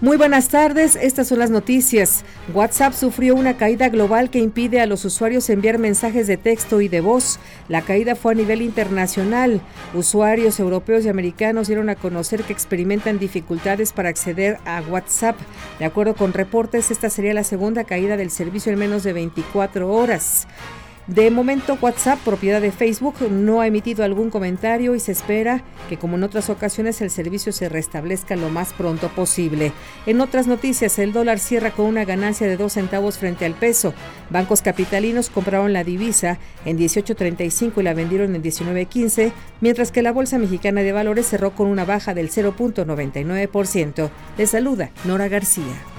Muy buenas tardes, estas son las noticias. WhatsApp sufrió una caída global que impide a los usuarios enviar mensajes de texto y de voz. La caída fue a nivel internacional. Usuarios europeos y americanos dieron a conocer que experimentan dificultades para acceder a WhatsApp. De acuerdo con reportes, esta sería la segunda caída del servicio en menos de 24 horas. De momento, WhatsApp, propiedad de Facebook, no ha emitido algún comentario y se espera que, como en otras ocasiones, el servicio se restablezca lo más pronto posible. En otras noticias, el dólar cierra con una ganancia de 2 centavos frente al peso. Bancos capitalinos compraron la divisa en 18.35 y la vendieron en 19.15, mientras que la Bolsa Mexicana de Valores cerró con una baja del 0.99%. Le saluda Nora García.